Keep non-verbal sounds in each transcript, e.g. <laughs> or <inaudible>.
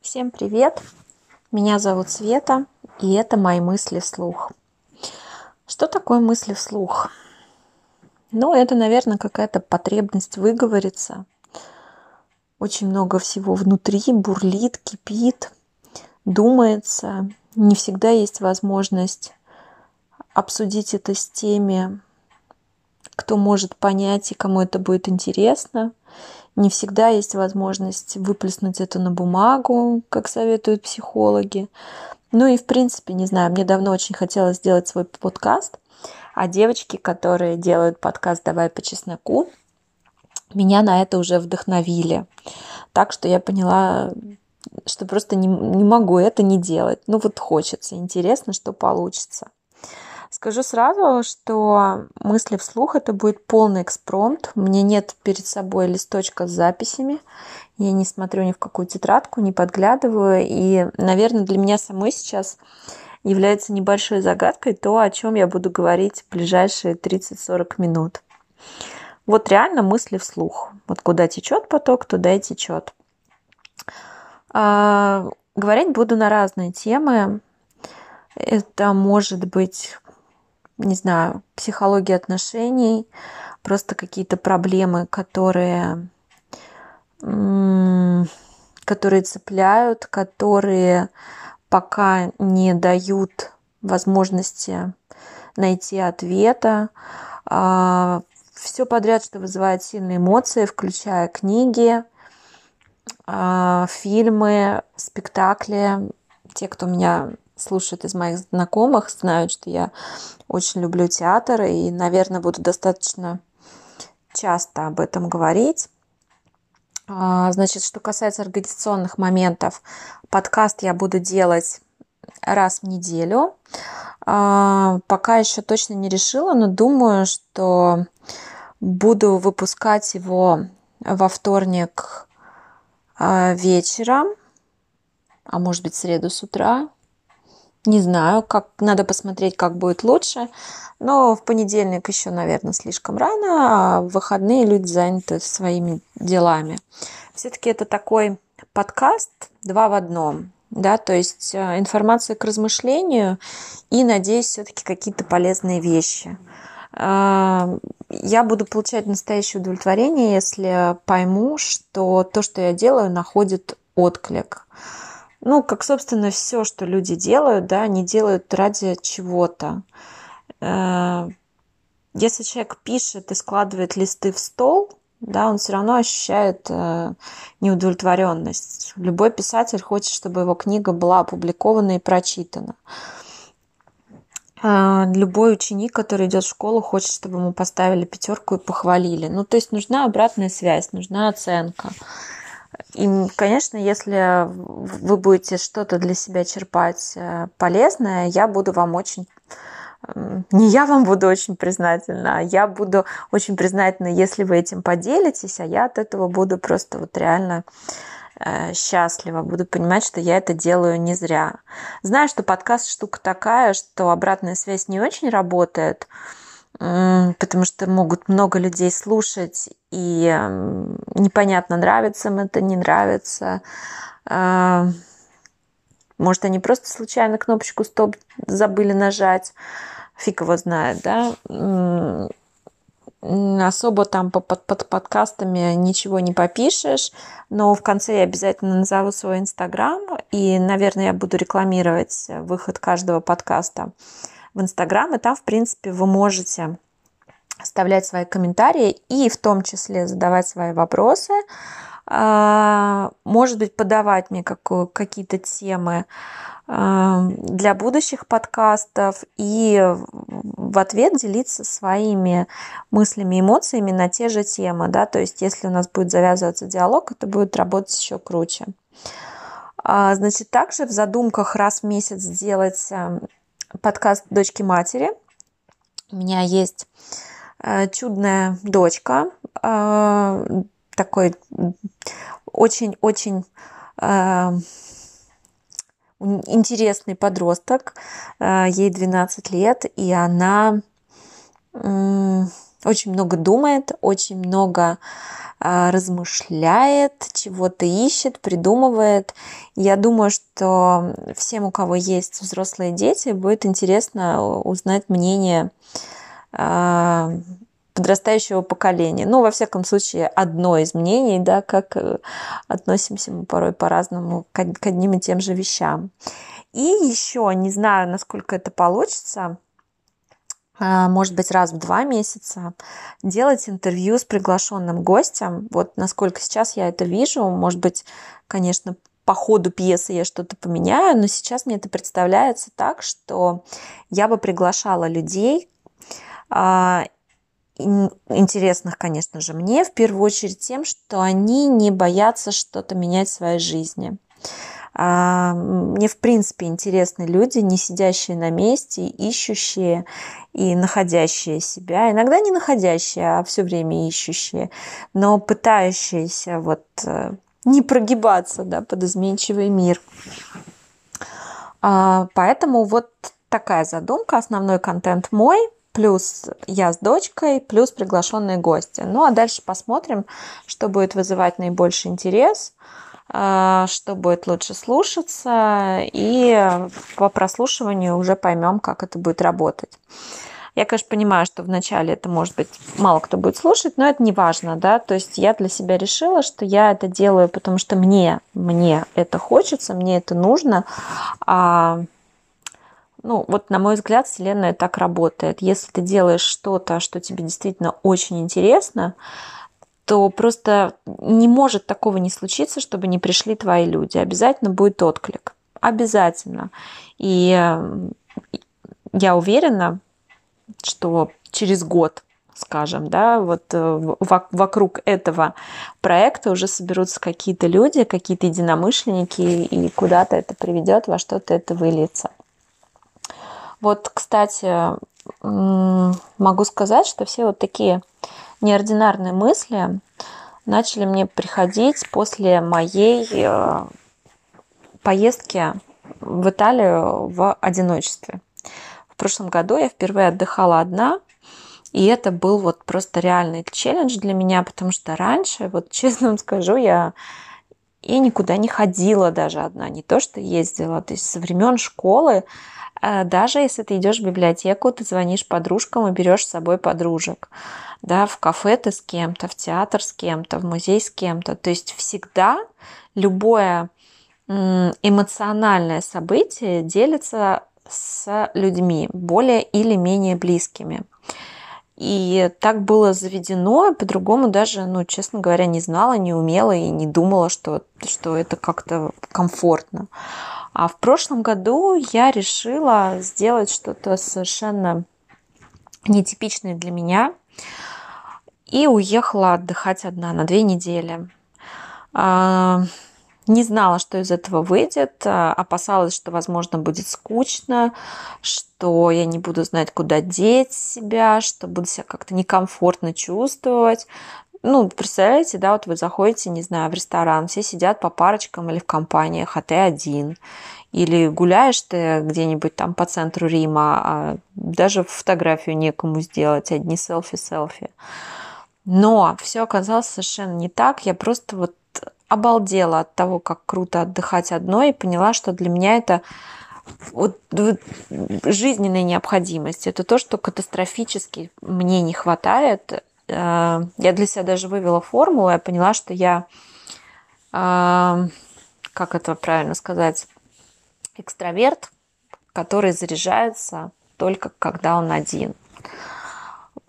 Всем привет! Меня зовут Света, и это мои мысли вслух. Что такое мысли вслух? Ну, это, наверное, какая-то потребность выговориться. Очень много всего внутри бурлит, кипит, думается. Не всегда есть возможность обсудить это с теми, кто может понять и кому это будет интересно. Не всегда есть возможность выплеснуть это на бумагу, как советуют психологи. Ну и, в принципе, не знаю, мне давно очень хотелось сделать свой подкаст, а девочки, которые делают подкаст «Давай по чесноку», меня на это уже вдохновили. Так что я поняла, что просто не, не могу это не делать. Ну вот хочется, интересно, что получится. Скажу сразу, что мысли вслух это будет полный экспромт. У меня нет перед собой листочка с записями. Я не смотрю ни в какую тетрадку, не подглядываю. И, наверное, для меня самой сейчас является небольшой загадкой то, о чем я буду говорить в ближайшие 30-40 минут. Вот реально мысли вслух. Вот куда течет поток, туда и течет. А, говорить буду на разные темы. Это может быть не знаю, психологии отношений, просто какие-то проблемы, которые, которые цепляют, которые пока не дают возможности найти ответа. А, Все подряд, что вызывает сильные эмоции, включая книги, а, фильмы, спектакли. Те, кто меня слушают из моих знакомых, знают, что я очень люблю театр и, наверное, буду достаточно часто об этом говорить. А, значит, что касается организационных моментов, подкаст я буду делать раз в неделю. А, пока еще точно не решила, но думаю, что буду выпускать его во вторник а, вечером, а может быть, среду с утра. Не знаю, как надо посмотреть, как будет лучше. Но в понедельник еще, наверное, слишком рано, а в выходные люди заняты своими делами. Все-таки это такой подкаст два в одном. Да, то есть э, информация к размышлению и, надеюсь, все-таки какие-то полезные вещи. Э, я буду получать настоящее удовлетворение, если пойму, что то, что я делаю, находит отклик ну, как, собственно, все, что люди делают, да, они делают ради чего-то. Э, если человек пишет и складывает листы в стол, да, он все равно ощущает э, неудовлетворенность. Любой писатель хочет, чтобы его книга была опубликована и прочитана. Э, любой ученик, который идет в школу, хочет, чтобы ему поставили пятерку и похвалили. Ну, то есть нужна обратная связь, нужна оценка. И, конечно, если вы будете что-то для себя черпать э, полезное, я буду вам очень не я вам буду очень признательна, а я буду очень признательна, если вы этим поделитесь, а я от этого буду просто вот реально э, счастлива, буду понимать, что я это делаю не зря. Знаю, что подкаст штука такая, что обратная связь не очень работает, потому что могут много людей слушать, и непонятно, нравится им это, не нравится. А, может, они просто случайно кнопочку стоп забыли нажать. Фиг его знает, да? Особо там под, под подкастами ничего не попишешь, но в конце я обязательно назову свой инстаграм, и, наверное, я буду рекламировать выход каждого подкаста в Инстаграм, и там, в принципе, вы можете оставлять свои комментарии и в том числе задавать свои вопросы, а, может быть, подавать мне какие-то темы а, для будущих подкастов и в ответ делиться своими мыслями, эмоциями на те же темы, да, то есть если у нас будет завязываться диалог, это будет работать еще круче. А, значит, также в задумках раз в месяц сделать подкаст «Дочки матери». У меня есть э, чудная дочка, э, такой очень-очень э, интересный подросток, ей 12 лет, и она очень много думает, очень много э, размышляет, чего-то ищет, придумывает. Я думаю, что всем, у кого есть взрослые дети, будет интересно узнать мнение э, подрастающего поколения. Ну, во всяком случае, одно из мнений, да, как э, относимся мы порой по-разному к, к одним и тем же вещам. И еще, не знаю, насколько это получится, может быть, раз в два месяца делать интервью с приглашенным гостем. Вот насколько сейчас я это вижу, может быть, конечно, по ходу пьесы я что-то поменяю, но сейчас мне это представляется так, что я бы приглашала людей, а, интересных, конечно же, мне, в первую очередь тем, что они не боятся что-то менять в своей жизни. А, мне, в принципе, интересны люди, не сидящие на месте, ищущие и находящие себя. Иногда не находящие, а все время ищущие, но пытающиеся вот э, не прогибаться да, под изменчивый мир. А, поэтому вот такая задумка, основной контент мой – плюс я с дочкой, плюс приглашенные гости. Ну а дальше посмотрим, что будет вызывать наибольший интерес, что будет лучше слушаться, и по прослушиванию уже поймем, как это будет работать. Я, конечно, понимаю, что вначале это, может быть, мало кто будет слушать, но это не важно, да, то есть я для себя решила, что я это делаю, потому что мне, мне это хочется, мне это нужно, а ну, вот на мой взгляд, Вселенная так работает. Если ты делаешь что-то, что тебе действительно очень интересно, то просто не может такого не случиться, чтобы не пришли твои люди. Обязательно будет отклик. Обязательно. И я уверена, что через год скажем, да, вот э, вокруг этого проекта уже соберутся какие-то люди, какие-то единомышленники, и куда-то это приведет, во что-то это выльется. Вот, кстати, могу сказать, что все вот такие неординарные мысли начали мне приходить после моей э, поездки в Италию в одиночестве. В прошлом году я впервые отдыхала одна, и это был вот просто реальный челлендж для меня, потому что раньше, вот <laughs> честно вам скажу, я и никуда не ходила даже одна, не то что ездила. То есть со времен школы даже если ты идешь в библиотеку, ты звонишь подружкам и берешь с собой подружек. Да, в кафе ты с кем-то, в театр с кем-то, в музей с кем-то. То есть всегда любое эмоциональное событие делится с людьми, более или менее близкими. И так было заведено, по-другому даже, ну, честно говоря, не знала, не умела и не думала, что, что это как-то комфортно. А в прошлом году я решила сделать что-то совершенно нетипичное для меня и уехала отдыхать одна на две недели. А, не знала, что из этого выйдет, а, опасалась, что, возможно, будет скучно, что я не буду знать, куда деть себя, что буду себя как-то некомфортно чувствовать. Ну, представляете, да, вот вы заходите, не знаю, в ресторан, все сидят по парочкам или в компаниях, а ты один. Или гуляешь ты где-нибудь там по центру Рима, а даже фотографию некому сделать, одни селфи-селфи. Но все оказалось совершенно не так. Я просто вот обалдела от того, как круто отдыхать одной, и поняла, что для меня это вот, вот жизненная необходимость. Это то, что катастрофически мне не хватает. Э, я для себя даже вывела формулу, я поняла, что я, э, как это правильно сказать, экстраверт, который заряжается только когда он один.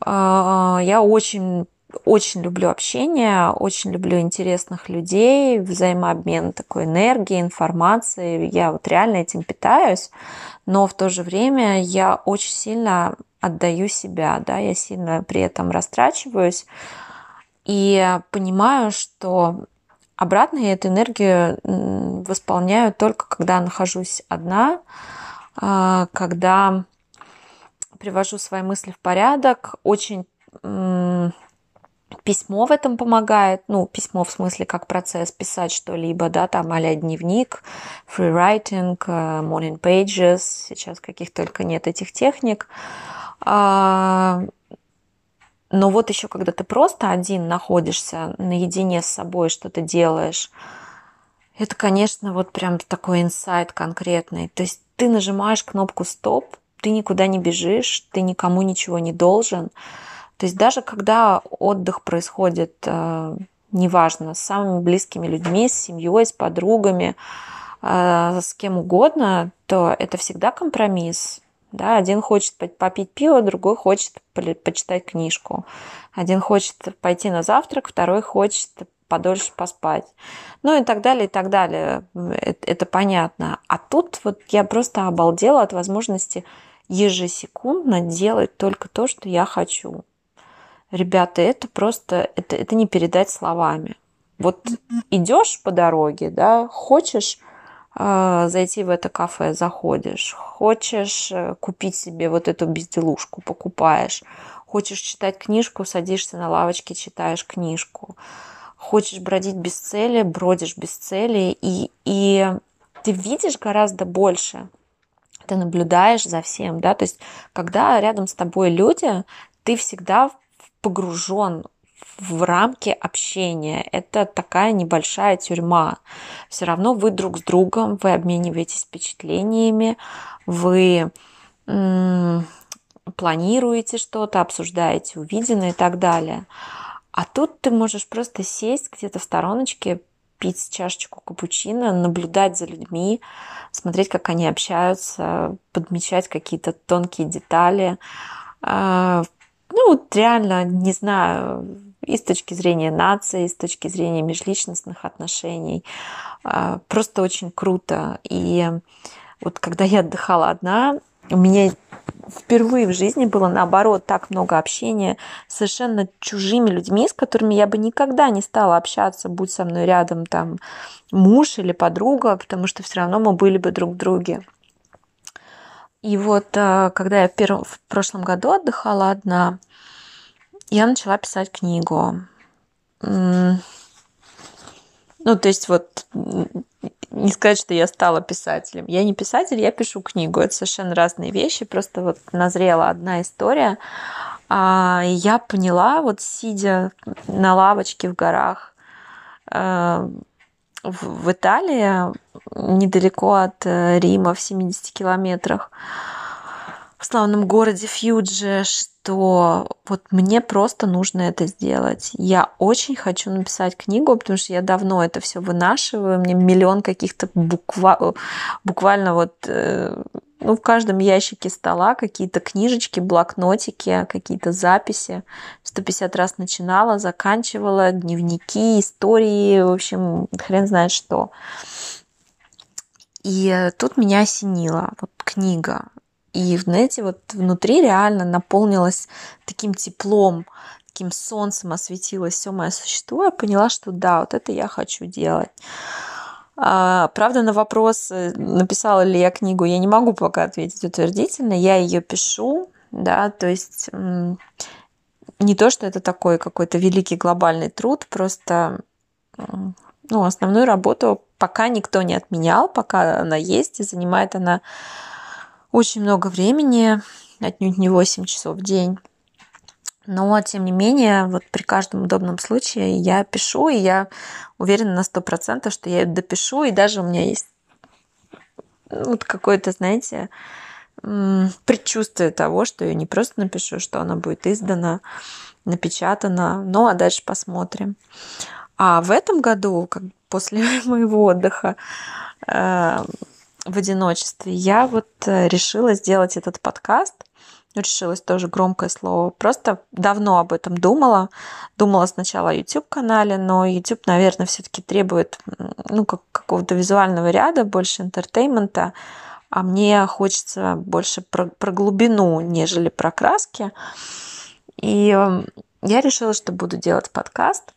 Э, я очень очень люблю общение, очень люблю интересных людей, взаимообмен такой энергии, информации. Я вот реально этим питаюсь, но в то же время я очень сильно отдаю себя, да, я сильно при этом растрачиваюсь. И понимаю, что обратно я эту энергию восполняю только когда нахожусь одна, а, когда привожу свои мысли в порядок, очень Письмо в этом помогает, ну, письмо в смысле как процесс писать что-либо, да, там а дневник, free writing, э, morning pages, сейчас каких только нет этих техник. А, Но вот еще когда ты просто один находишься наедине с собой, что-то делаешь, это, конечно, вот прям такой инсайт конкретный. То есть ты нажимаешь кнопку «Стоп», ты никуда не бежишь, ты никому ничего не должен. То есть даже когда отдых происходит, э, неважно, с самыми близкими людьми, с семьей, с подругами, э, с кем угодно, то это всегда компромисс. Да, один хочет попить пиво, другой хочет почитать книжку. Один хочет пойти на завтрак, второй хочет подольше поспать. Ну и так далее, и так далее. Это, это понятно. А тут вот я просто обалдела от возможности ежесекундно делать только то, что я хочу. Ребята, это просто, это, это не передать словами. Вот идешь по дороге, да, хочешь зайти в это кафе, заходишь, хочешь э, купить себе вот эту безделушку, покупаешь, хочешь читать книжку, садишься на лавочке, читаешь книжку. Хочешь бродить без цели, бродишь без цели, и, и ты видишь гораздо больше, ты наблюдаешь за всем, да, то есть когда рядом с тобой люди, ты всегда погружен в рамки общения. Это такая небольшая тюрьма. Все равно вы друг с другом, вы обмениваетесь впечатлениями, вы планируете что-то, обсуждаете увиденное и так далее. А тут ты можешь просто сесть где-то в стороночке, пить чашечку капучино, наблюдать за людьми, смотреть, как они общаются, подмечать какие-то тонкие детали. А, ну, реально, не знаю, и с точки зрения нации, и с точки зрения межличностных отношений. А, просто очень круто. И вот когда я отдыхала одна, у меня впервые в жизни было, наоборот, так много общения с совершенно чужими людьми, с которыми я бы никогда не стала общаться, будь со мной рядом там муж или подруга, потому что все равно мы были бы друг в друге. И вот а, когда я в прошлом году отдыхала одна, я начала писать книгу. Ну, то есть вот не сказать, что я стала писателем. Я не писатель, я пишу книгу. Это совершенно разные вещи. Просто вот назрела одна история. А я поняла, вот сидя на лавочке в горах э, в Италии, недалеко от э, Рима, в 70 километрах, в славном городе Фьюджи, что вот мне просто нужно это сделать. Я очень хочу написать книгу, потому что я давно это все вынашиваю. Мне миллион каких-то буква... буквально вот э, ну, в каждом ящике стола какие-то книжечки, блокнотики, какие-то записи. 150 раз начинала, заканчивала, дневники, истории, в общем, хрен знает что. И тут меня осенила вот книга. И, знаете, вот внутри реально наполнилось таким теплом, таким солнцем осветилось все мое существо. Я поняла, что да, вот это я хочу делать. А, правда, на вопрос, э, написала ли я книгу, я не могу пока ответить утвердительно. Я ее пишу, да, то есть не то, что это такой какой-то великий глобальный труд, просто ну, основную работу пока никто не отменял, пока она есть, и занимает она очень много времени, отнюдь не 8 часов в день. Но, тем не менее, вот при каждом удобном случае я пишу, и я уверена на сто процентов, что я допишу, и даже у меня есть вот какое-то, знаете, предчувствие того, что я не просто напишу, что она будет издана, напечатана, ну а дальше посмотрим. А в этом году, как после <laughs> моего отдыха, э, в одиночестве, я вот э, решила сделать этот подкаст. Решилась тоже громкое слово. Просто давно об этом думала. Думала сначала о YouTube-канале, но YouTube, наверное, все-таки требует ну, как, какого-то визуального ряда, больше entertainment а. А мне хочется больше про, про глубину, нежели про краски. И эм, я решила, что буду делать подкаст.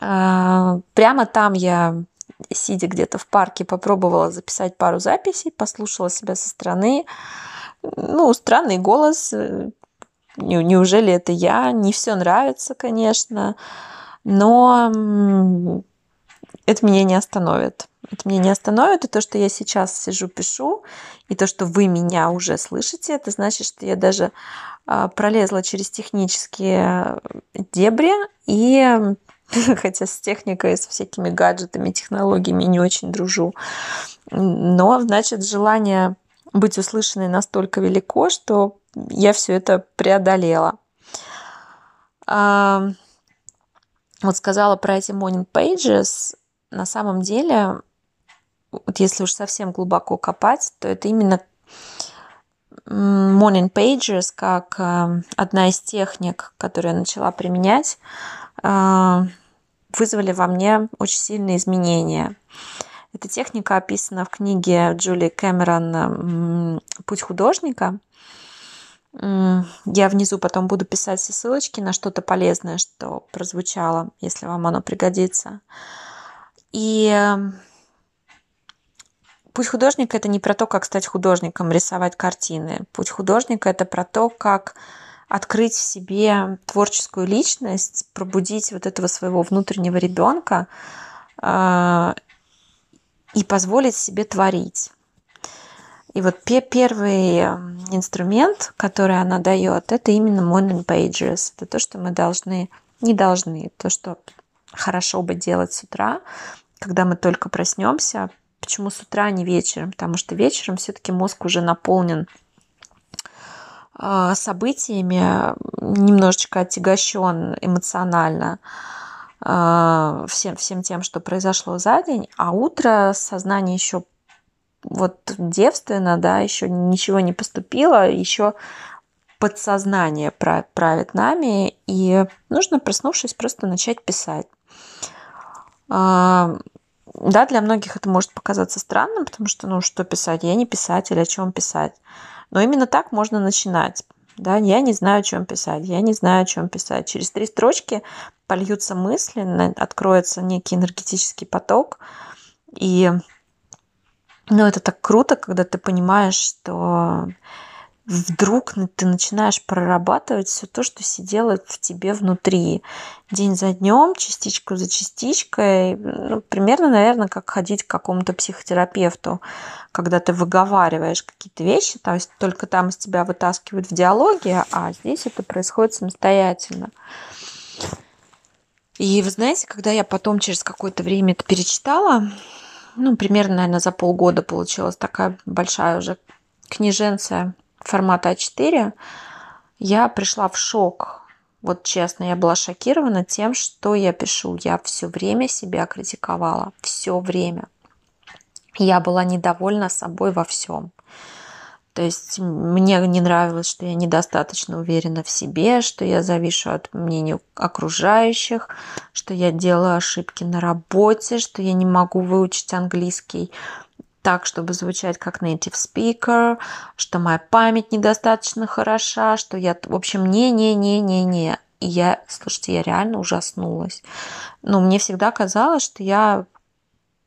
Э, прямо там я сидя где-то в парке, попробовала записать пару записей, послушала себя со стороны. Ну, странный голос. Неужели это я? Не все нравится, конечно. Но это меня не остановит. Это меня не остановит, и то, что я сейчас сижу, пишу, и то, что вы меня уже слышите, это значит, что я даже а, пролезла через технические дебри, и <laughs> хотя с техникой, с всякими гаджетами, технологиями не очень дружу, но, значит, желание быть услышанной настолько велико, что я все это преодолела. Вот сказала про эти morning pages. На самом деле, вот если уж совсем глубоко копать, то это именно morning pages как э, одна из техник, которую я начала применять, вызвали во мне очень сильные изменения. Эта техника описана в книге Джулии Кэмерон «Путь художника». Я внизу потом буду писать все ссылочки на что-то полезное, что прозвучало, если вам оно пригодится. И путь художника это не про то, как стать художником, рисовать картины. Путь художника это про то, как открыть в себе творческую личность, пробудить вот этого своего внутреннего ребенка э, и позволить себе творить. И вот первый инструмент, который она дает, это именно morning pages. Это то, что мы должны, не должны, то, что хорошо бы делать с утра, когда мы только проснемся, Почему с утра, а не вечером? Потому что вечером все-таки мозг уже наполнен а, событиями, немножечко отягощен эмоционально а, всем, всем тем, что произошло за день, а утро сознание еще вот девственно, да, еще ничего не поступило, еще подсознание правит нами, и нужно, проснувшись, просто начать писать. Да, для многих это может показаться странным, потому что, ну, что писать? Я не писатель, о чем писать? Но именно так можно начинать. Да, я не знаю, о чем писать, я не знаю, о чем писать. Через три строчки польются мысли, откроется некий энергетический поток. И ну, это так круто, когда ты понимаешь, что вдруг ты начинаешь прорабатывать все то, что сидело в тебе внутри. День за днем, частичку за частичкой. Ну, примерно, наверное, как ходить к какому-то психотерапевту, когда ты выговариваешь какие-то вещи, то есть только там из тебя вытаскивают в диалоге, а здесь это происходит самостоятельно. И вы знаете, когда я потом через какое-то время это перечитала, ну, примерно, наверное, за полгода получилась такая большая уже книженция формата А4, я пришла в шок. Вот честно, я была шокирована тем, что я пишу. Я все время себя критиковала. Все время. Я была недовольна собой во всем. То есть мне не нравилось, что я недостаточно уверена в себе, что я завишу от мнения окружающих, что я делаю ошибки на работе, что я не могу выучить английский так, чтобы звучать как native speaker, что моя память недостаточно хороша, что я, в общем, не-не-не-не-не. И я, слушайте, я реально ужаснулась. Но мне всегда казалось, что я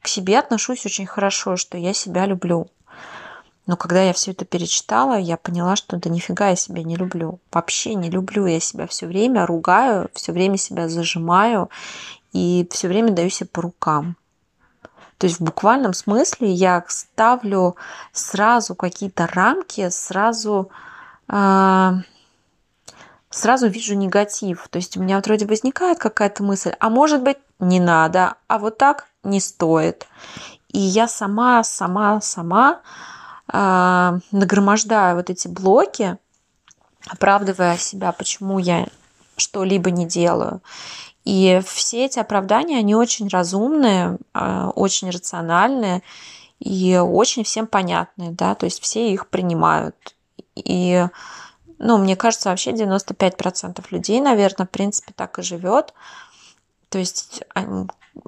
к себе отношусь очень хорошо, что я себя люблю. Но когда я все это перечитала, я поняла, что да нифига я себя не люблю. Вообще не люблю. Я себя все время ругаю, все время себя зажимаю и все время даю себе по рукам. То есть в буквальном смысле я ставлю сразу какие-то рамки, сразу, э, сразу вижу негатив. То есть у меня вроде возникает какая-то мысль, а может быть не надо, а вот так не стоит. И я сама, сама, сама э, нагромождаю вот эти блоки, оправдывая себя, почему я что-либо не делаю. И все эти оправдания, они очень разумные, а, очень рациональные и очень всем понятные, да, то есть все их принимают. И, ну, мне кажется, вообще 95% людей, наверное, в принципе, так и живет. То есть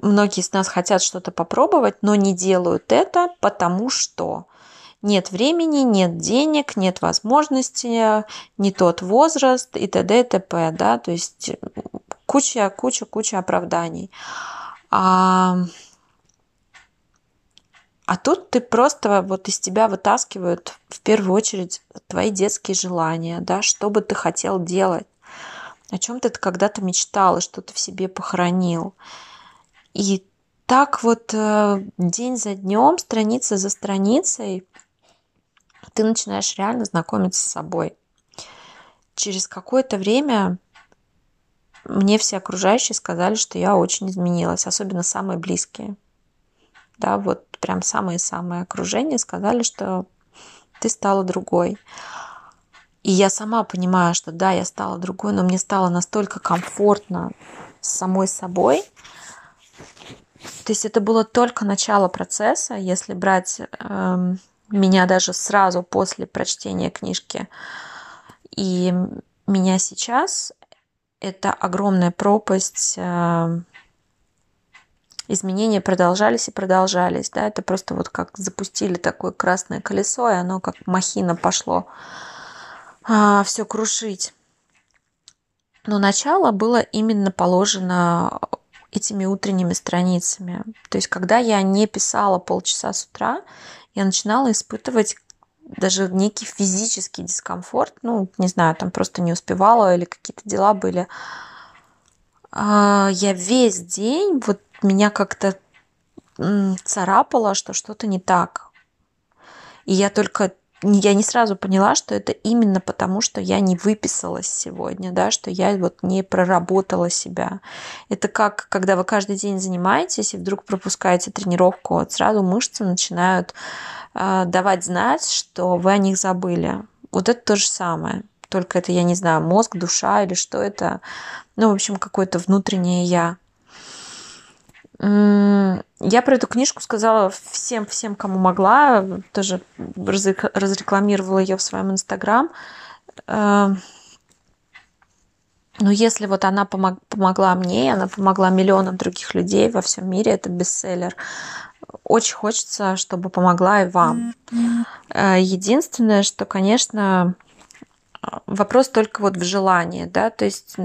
многие из нас хотят что-то попробовать, но не делают это, потому что нет времени, нет денег, нет возможности, не тот возраст и т.д. и т.п. Да? То есть куча, куча, куча оправданий. А, а тут ты просто вот из тебя вытаскивают в первую очередь твои детские желания, да, что бы ты хотел делать, о чем ты когда-то мечтал и что ты в себе похоронил. И так вот э, день за днем, страница за страницей, ты начинаешь реально знакомиться с собой. Через какое-то время мне все окружающие сказали, что я очень изменилась, особенно самые близкие. Да, вот прям самые-самые окружения сказали, что ты стала другой. И я сама понимаю, что да, я стала другой, но мне стало настолько комфортно с самой собой. То есть это было только начало процесса, если брать э, меня даже сразу после прочтения книжки и меня сейчас, это огромная пропасть. Э, изменения продолжались и продолжались, да, это просто вот как запустили такое красное колесо, и оно как махина пошло а, все крушить. Но начало было именно положено этими утренними страницами. То есть, когда я не писала полчаса с утра, я начинала испытывать даже некий физический дискомфорт. Ну, не знаю, там просто не успевала или какие-то дела были. А, я весь день, вот меня как-то царапало, что что-то не так. И я только я не сразу поняла, что это именно потому, что я не выписалась сегодня, да, что я вот не проработала себя. Это как, когда вы каждый день занимаетесь и вдруг пропускаете тренировку, вот сразу мышцы начинают э, давать знать, что вы о них забыли. Вот это то же самое. Только это, я не знаю, мозг, душа или что это. Ну, в общем, какое-то внутреннее я. Я про эту книжку сказала всем, всем, кому могла, тоже разрекламировала ее в своем инстаграм. Эм, но если вот она помог, помогла мне, она помогла миллионам других людей во всем мире, это бестселлер. Очень хочется, чтобы помогла и вам. Э, единственное, что, конечно, вопрос только вот в желании, да, то есть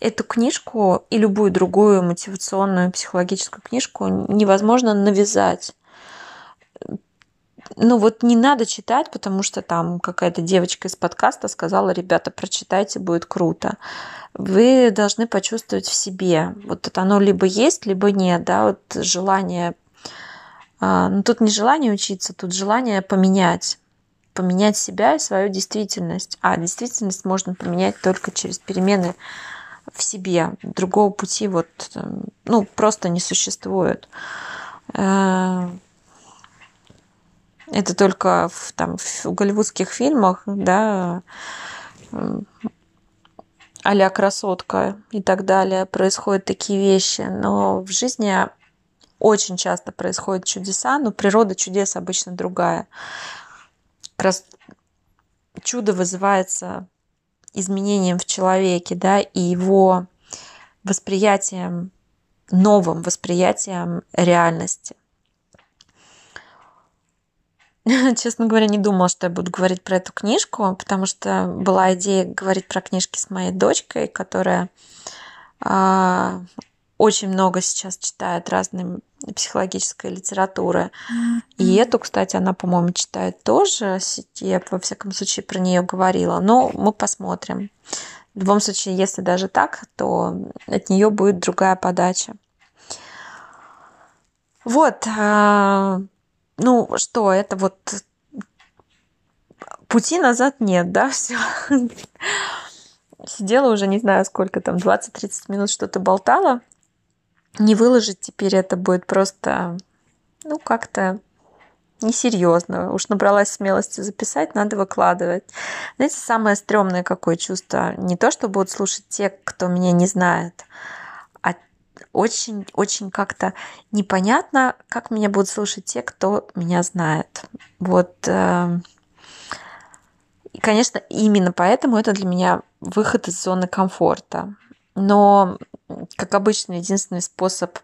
эту книжку и любую другую мотивационную психологическую книжку невозможно навязать. Ну вот не надо читать, потому что там какая-то девочка из подкаста сказала, ребята, прочитайте, будет круто. Вы должны почувствовать в себе. Вот это оно либо есть, либо нет, да, вот желание. А, ну тут не желание учиться, тут желание поменять поменять себя и свою действительность. А действительность можно поменять только через перемены в себе. Другого пути вот, ну, просто не существует. Э, это только в, там, в голливудских фильмах, да, а красотка и так далее, происходят такие вещи. Но в жизни очень часто происходят чудеса, но природа чудес обычно другая. Как раз чудо вызывается изменением в человеке, да, и его восприятием, новым восприятием реальности. <laughs> Честно говоря, не думала, что я буду говорить про эту книжку, потому что была идея говорить про книжки с моей дочкой, которая э, очень много сейчас читает разной психологической литературы. И эту, кстати, она, по-моему, читает тоже. Я, во всяком случае, про нее говорила. Но мы посмотрим. В любом случае, если даже так, то от нее будет другая подача. Вот. А, ну что, это вот пути назад нет, да, <laughs> все. Сидела уже, не знаю, сколько там, 20-30 минут что-то болтала не выложить теперь это будет просто, ну, как-то несерьезно. Уж набралась смелости записать, надо выкладывать. Знаете, самое стрёмное какое чувство? Не то, что будут слушать те, кто меня не знает, а очень-очень как-то непонятно, как меня будут слушать те, кто меня знает. Вот. Э, и, конечно, именно поэтому это для меня выход из зоны комфорта. Но как обычно, единственный способ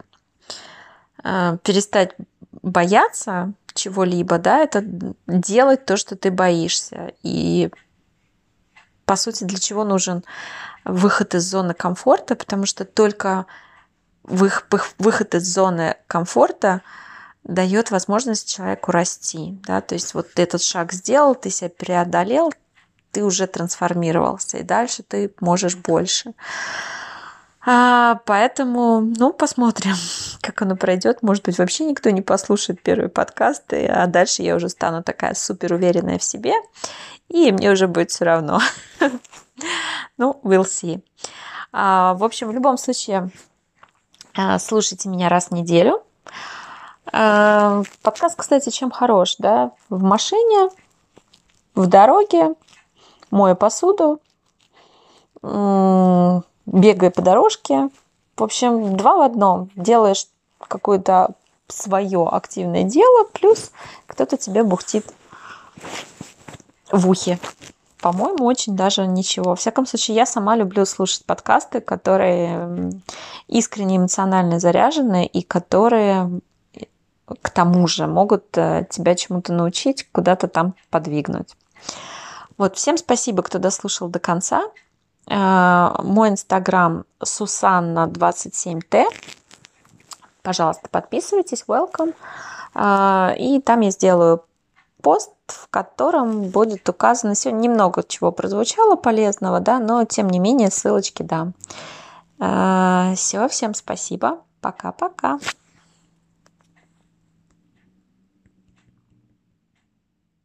э, перестать бояться чего-либо, да, это делать то, что ты боишься. И по сути, для чего нужен выход из зоны комфорта, потому что только выход из зоны комфорта дает возможность человеку расти. Да? То есть вот этот шаг сделал, ты себя преодолел, ты уже трансформировался, и дальше ты можешь больше. А, поэтому, ну, посмотрим, <laughs> как оно пройдет. Может быть, вообще никто не послушает первые подкасты, а дальше я уже стану такая супер уверенная в себе, и мне уже будет все равно. <laughs> Ну, we'll see. А, в общем, в любом случае, а, слушайте меня раз в неделю. А, подкаст, кстати, чем хорош, да? В машине, в дороге, мою посуду, бегая по дорожке. В общем, два в одном. Делаешь какое-то свое активное дело, плюс кто-то тебе бухтит в ухе. По-моему, очень даже ничего. Во всяком случае, я сама люблю слушать подкасты, которые искренне эмоционально заряжены и которые к тому же могут э, тебя чему-то научить, куда-то там подвигнуть. Вот, всем спасибо, кто дослушал до конца. Э, мой инстаграм Сусанна27Т. Пожалуйста, подписывайтесь, welcome. Э, и там я сделаю пост, в котором будет указано сегодня немного чего прозвучало полезного, да, но тем не менее ссылочки дам. Все, всем спасибо. Пока-пока.